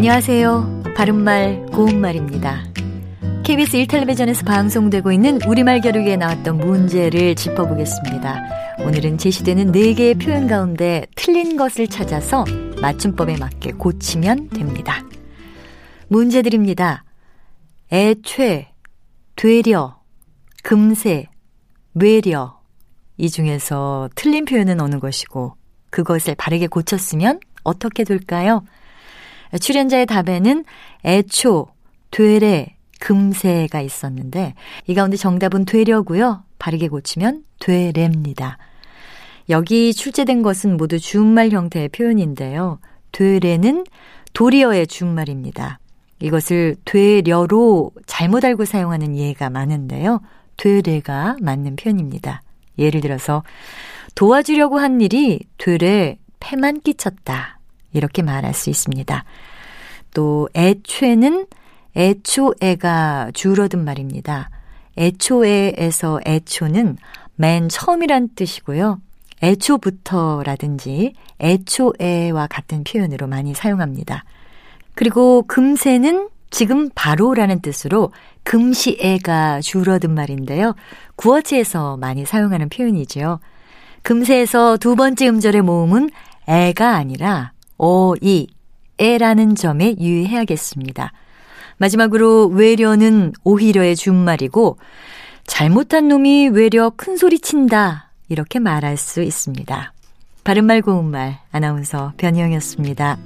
안녕하세요. 바른말 고운말입니다. KBS 1텔레비전에서 방송되고 있는 우리말 겨루기에 나왔던 문제를 짚어보겠습니다. 오늘은 제시되는 4개의 표현 가운데 틀린 것을 찾아서 맞춤법에 맞게 고치면 됩니다. 문제 드립니다. 애최, 되려, 금세, 뇌려 이 중에서 틀린 표현은 어느 것이고 그것을 바르게 고쳤으면 어떻게 될까요? 출연자의 답에는 애초, 되래, 금세가 있었는데 이 가운데 정답은 되려고요. 바르게 고치면 되랩니다. 여기 출제된 것은 모두 주말 형태의 표현인데요. 되래는 도리어의 준말입니다. 이것을 되려로 잘못 알고 사용하는 예가 많은데요. 되래가 맞는 표현입니다. 예를 들어서 도와주려고 한 일이 되래 패만 끼쳤다. 이렇게 말할 수 있습니다. 또 애초에는 애초에가 줄어든 말입니다. 애초에에서 애초는 맨 처음이란 뜻이고요. 애초부터라든지 애초에와 같은 표현으로 많이 사용합니다. 그리고 금세는 지금 바로라는 뜻으로 금시에가 줄어든 말인데요. 구어체에서 많이 사용하는 표현이지요. 금세에서 두 번째 음절의 모음은 에가 아니라 어이, 에라는 점에 유의해야겠습니다. 마지막으로 외려는 오히려의 준말이고 잘못한 놈이 외려 큰 소리 친다 이렇게 말할 수 있습니다. 바른말 고운말 아나운서 변희영이었습니다.